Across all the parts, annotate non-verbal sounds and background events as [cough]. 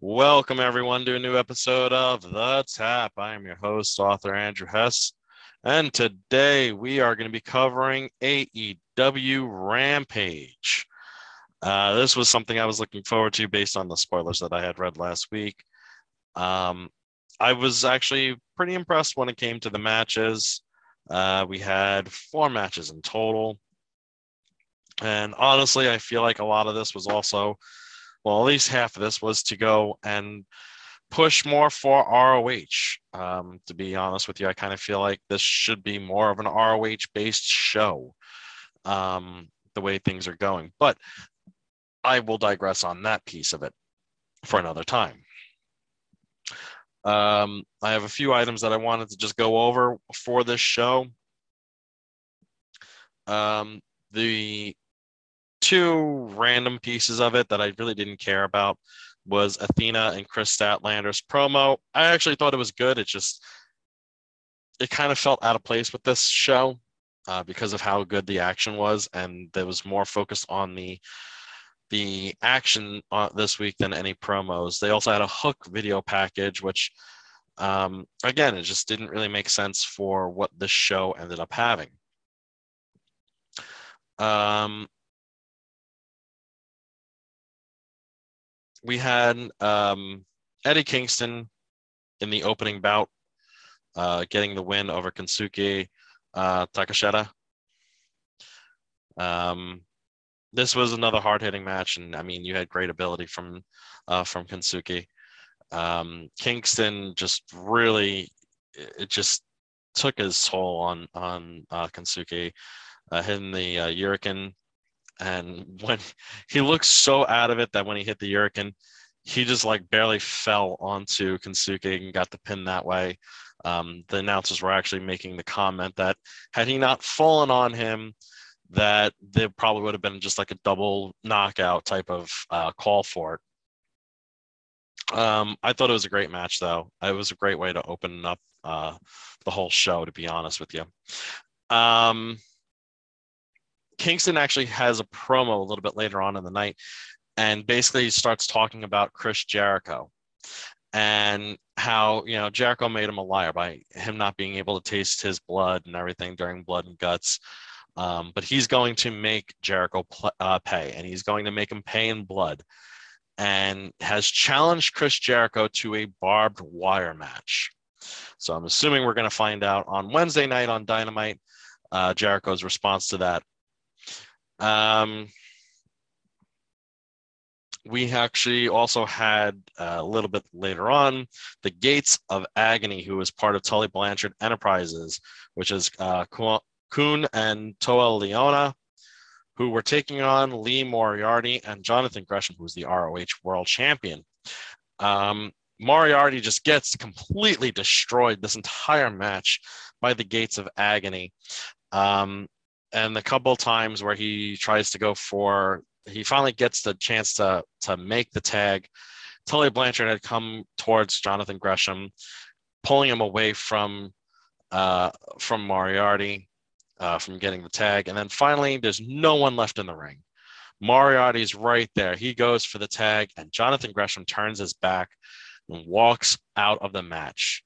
Welcome, everyone, to a new episode of The Tap. I am your host, author Andrew Hess, and today we are going to be covering AEW Rampage. Uh, this was something I was looking forward to based on the spoilers that I had read last week. Um, I was actually pretty impressed when it came to the matches. Uh, we had four matches in total. And honestly, I feel like a lot of this was also well, at least half of this was to go and push more for ROH. Um, to be honest with you, I kind of feel like this should be more of an ROH based show, um, the way things are going. But I will digress on that piece of it for another time. Um, I have a few items that I wanted to just go over for this show. Um, the two random pieces of it that I really didn't care about was Athena and Kris Statlander's promo. I actually thought it was good. It just it kind of felt out of place with this show uh, because of how good the action was, and there was more focused on the the action uh, this week than any promos. They also had a Hook video package, which um, again, it just didn't really make sense for what this show ended up having. Um, we had um, Eddie Kingston in the opening bout, uh, getting the win over Kensuke uh, Takeshita. Um, this was another hard hitting match, and I mean, you had great ability from uh, from Kensuke. Um, Kingston just really, it just took his toll on on uh, Kensuke, uh, hitting the uh, Hurricane and when [laughs] he looks so out of it that when he hit the Hurricane, he just like barely fell onto Kensuke and got the pin that way. Um, the announcers were actually making the comment that had he not fallen on him, that there probably would have been just like a double knockout type of uh, call for it. Um, I thought it was a great match, though. It was a great way to open up uh, the whole show, to be honest with you. Um, Kingston actually has a promo a little bit later on in the night, and basically starts talking about Chris Jericho and how you know Jericho made him a liar by him not being able to taste his blood and everything during Blood and Guts. Um, but he's going to make Jericho pl- uh, pay, and he's going to make him pay in blood, and has challenged Chris Jericho to a barbed wire match. So I'm assuming we're going to find out on Wednesday night on Dynamite uh, Jericho's response to that. Um, we actually also had uh, a little bit later on the Gates of Agony, who was part of Tully Blanchard Enterprises, which is uh, Kaun and Toa Liona, who were taking on Lee Moriarty and Jonathan Gresham, who's the ROH World Champion. Um, Moriarty just gets completely destroyed this entire match by the Gates of Agony. Um, and the couple times where he tries to go for he finally gets the chance to to make the tag. Tully Blanchard had come towards Jonathan Gresham pulling him away from uh, from Moriarty uh, from getting the tag. And then finally there's no one left in the ring. Moriarty's right there. He goes for the tag and Jonathan Gresham turns his back and walks out of the match.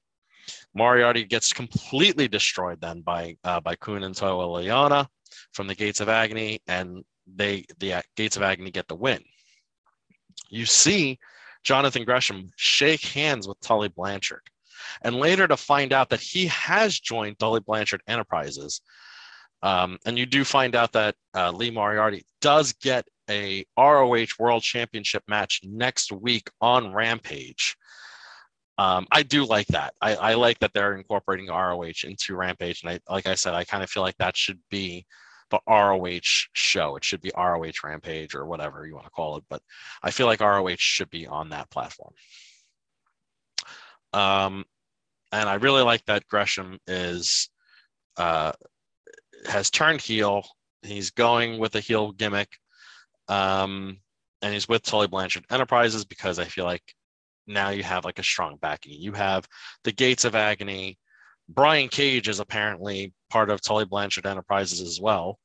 Moriarty gets completely destroyed then by uh, by Kaun and Toa Liona from the Gates of Agony, and they the Gates of Agony get the win. You see Jonathan Gresham shake hands with Tully Blanchard, and later to find out that he has joined Tully Blanchard Enterprises. Um, and you do find out that uh, Lee Moriarty does get a ROH World Championship match next week on Rampage. Um, I do like that. I, I, like that they're incorporating ROH into Rampage, and I, like I said, I kind of feel like that should be the ROH show. It should be ROH Rampage or whatever you want to call it, but I feel like ROH should be on that platform. Um, and I really like that Gresham is uh, has turned heel. He's going with a heel gimmick, um, and he's with Tully Blanchard Enterprises because I feel like now you have like a strong backing. You have the Gates of Agony. Brian Cage is apparently part of Tully Blanchard Enterprises as well.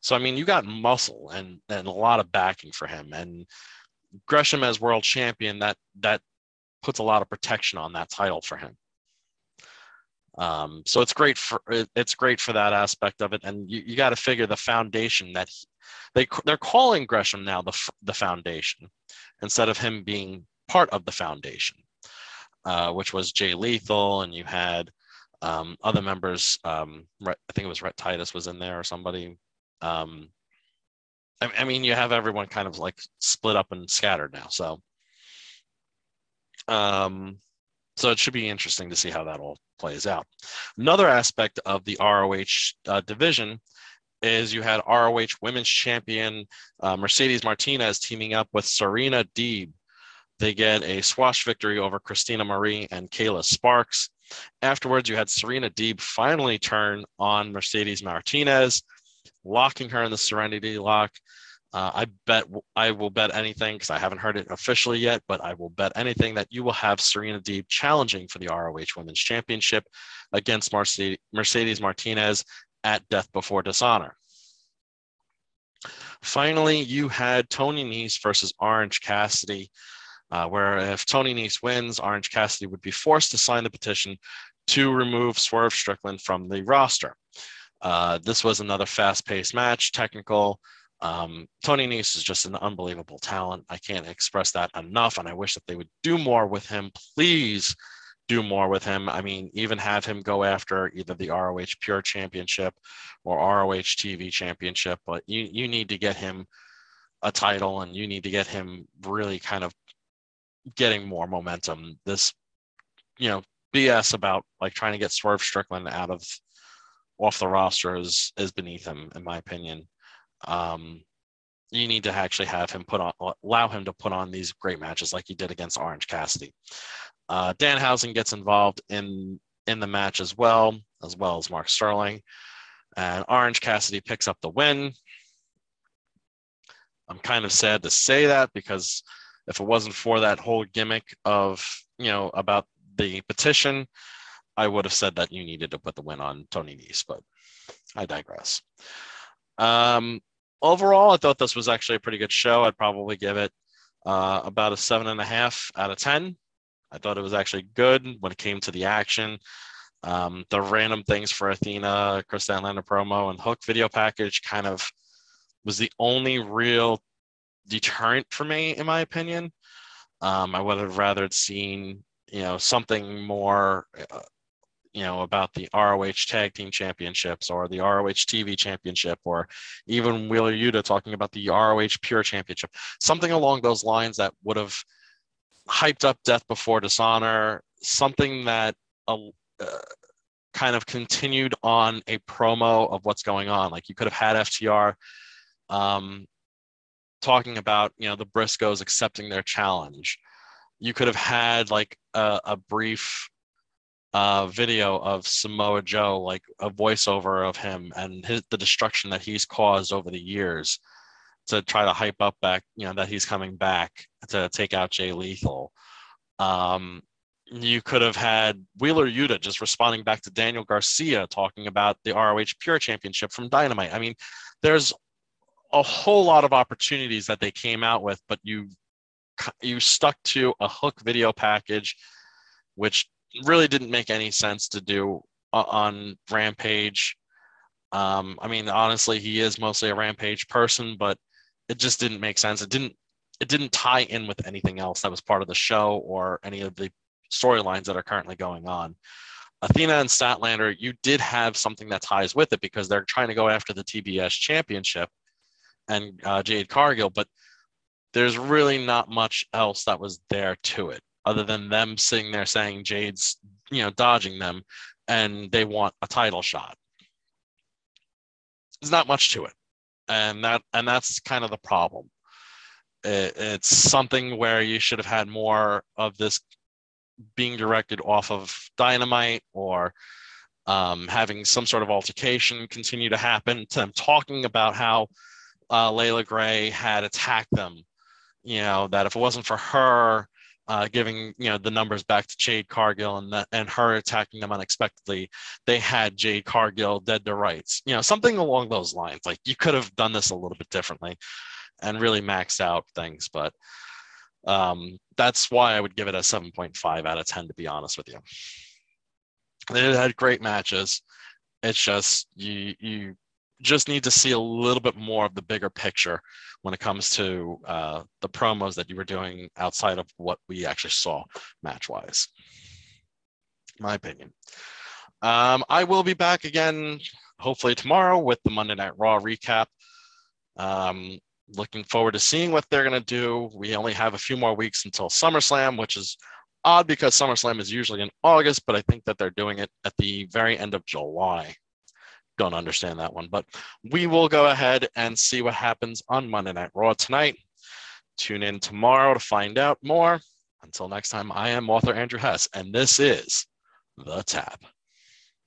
So I mean, you got muscle and and a lot of backing for him, and Gresham as world champion, that that puts a lot of protection on that title for him. Um, so it's great for it's great for that aspect of it, and you, you got to figure the foundation that he, they they're calling Gresham now the the foundation instead of him being part of the foundation, uh, which was Jay Lethal, and you had um, other members. Um, I think it was Rhett Titus was in there or somebody. Um, I, I mean, you have everyone kind of like split up and scattered now, so. Um, so it should be interesting to see how that all plays out. Another aspect of the ROH uh, division is you had ROH Women's Champion uh, Mercedes Martinez teaming up with Serena Deeb. They get a squash victory over Christina Marie and Kayla Sparks. Afterwards, you had Serena Deeb finally turn on Mercedes Martinez, locking her in the Serenity lock. Uh, I bet I will bet anything because I haven't heard it officially yet, but I will bet anything that you will have Serena Deeb challenging for the ROH Women's Championship against Mercedes, Mercedes Martinez at Death Before Dishonor. Finally, you had Tony Nese versus Orange Cassidy, uh, where if Tony Nese wins, Orange Cassidy would be forced to sign the petition to remove Swerve Strickland from the roster. Uh, this was another fast paced match, technical. Um, Tony Nese is just an unbelievable talent. I can't express that enough, and I wish that they would do more with him. Please do more with him. I mean, even have him go after either the ROH Pure Championship or ROH TV Championship. But you you need to get him a title, and you need to get him really kind of getting more momentum. This, you know, BS about like trying to get Swerve Strickland out of off the roster is is beneath him, in my opinion. Um, you need to actually have him put on, allow him to put on these great matches like he did against Orange Cassidy. Uh, Danhausen gets involved in in the match as well, as well as Mark Sterling, and Orange Cassidy picks up the win. I'm kind of sad to say that because if it wasn't for that whole gimmick of you know about the petition, I would have said that you needed to put the win on Tony Nese, but I digress. Um, overall, I thought this was actually a pretty good show. I'd probably give it uh, about a seven and a half out of 10. I thought it was actually good when it came to the action. Um, the random things for Athena, Kris Statlander promo, and Hook video package kind of was the only real deterrent for me, in my opinion. Um, I would have rather seen, you know, something more uh, you know about the ROH Tag Team Championships or the ROH TV Championship or even Wheeler Yuta talking about the ROH Pure Championship, something along those lines that would have hyped up Death Before Dishonor, something that uh, uh, kind of continued on a promo of what's going on. Like you could have had FTR um, talking about you know the Briscoes accepting their challenge. You could have had like a, a brief uh, video of Samoa Joe, like a voiceover of him and his, the destruction that he's caused over the years to try to hype up back, you know, that he's coming back to take out Jay Lethal. Um, you could have had Wheeler Yuta just responding back to Daniel Garcia talking about the ROH Pure Championship from Dynamite. I mean, there's a whole lot of opportunities that they came out with, but you you stuck to a Hook video package, which really didn't make any sense to do on Rampage. Um, I mean, honestly, he is mostly a Rampage person, but it just didn't make sense. It didn't it didn't tie in with anything else that was part of the show or any of the storylines that are currently going on. Athena and Statlander, you did have something that ties with it because they're trying to go after the TBS championship and uh, Jade Cargill, but there's really not much else that was there to it other than them sitting there saying Jade's, you know, dodging them and they want a title shot. There's not much to it. And that and that's kind of the problem. It, it's something where you should have had more of this being directed off of dynamite or um, having some sort of altercation continue to happen to them talking about how uh, Leila Grey had attacked them. You know, that if it wasn't for her, uh, giving you know the numbers back to Jade Cargill and and her attacking them unexpectedly. They had Jade Cargill dead to rights. You know something along those lines. Like you could have done this a little bit differently, and really maxed out things. But Um, that's why I would give it a 7.5 out of 10, to be honest with you. They had great matches. It's just you you just need to see a little bit more of the bigger picture when it comes to uh, the promos that you were doing outside of what we actually saw match wise. My opinion. Um, I will be back again, hopefully tomorrow, with the Monday Night Raw recap. Um, looking forward to seeing what they're going to do. We only have a few more weeks until SummerSlam, which is odd because SummerSlam is usually in August, but I think that they're doing it at the very end of July. Don't understand that one, but we will go ahead and see what happens on Monday Night Raw tonight. Tune in tomorrow to find out more. Until next time, I am author Andrew Hess, and this is The Tap.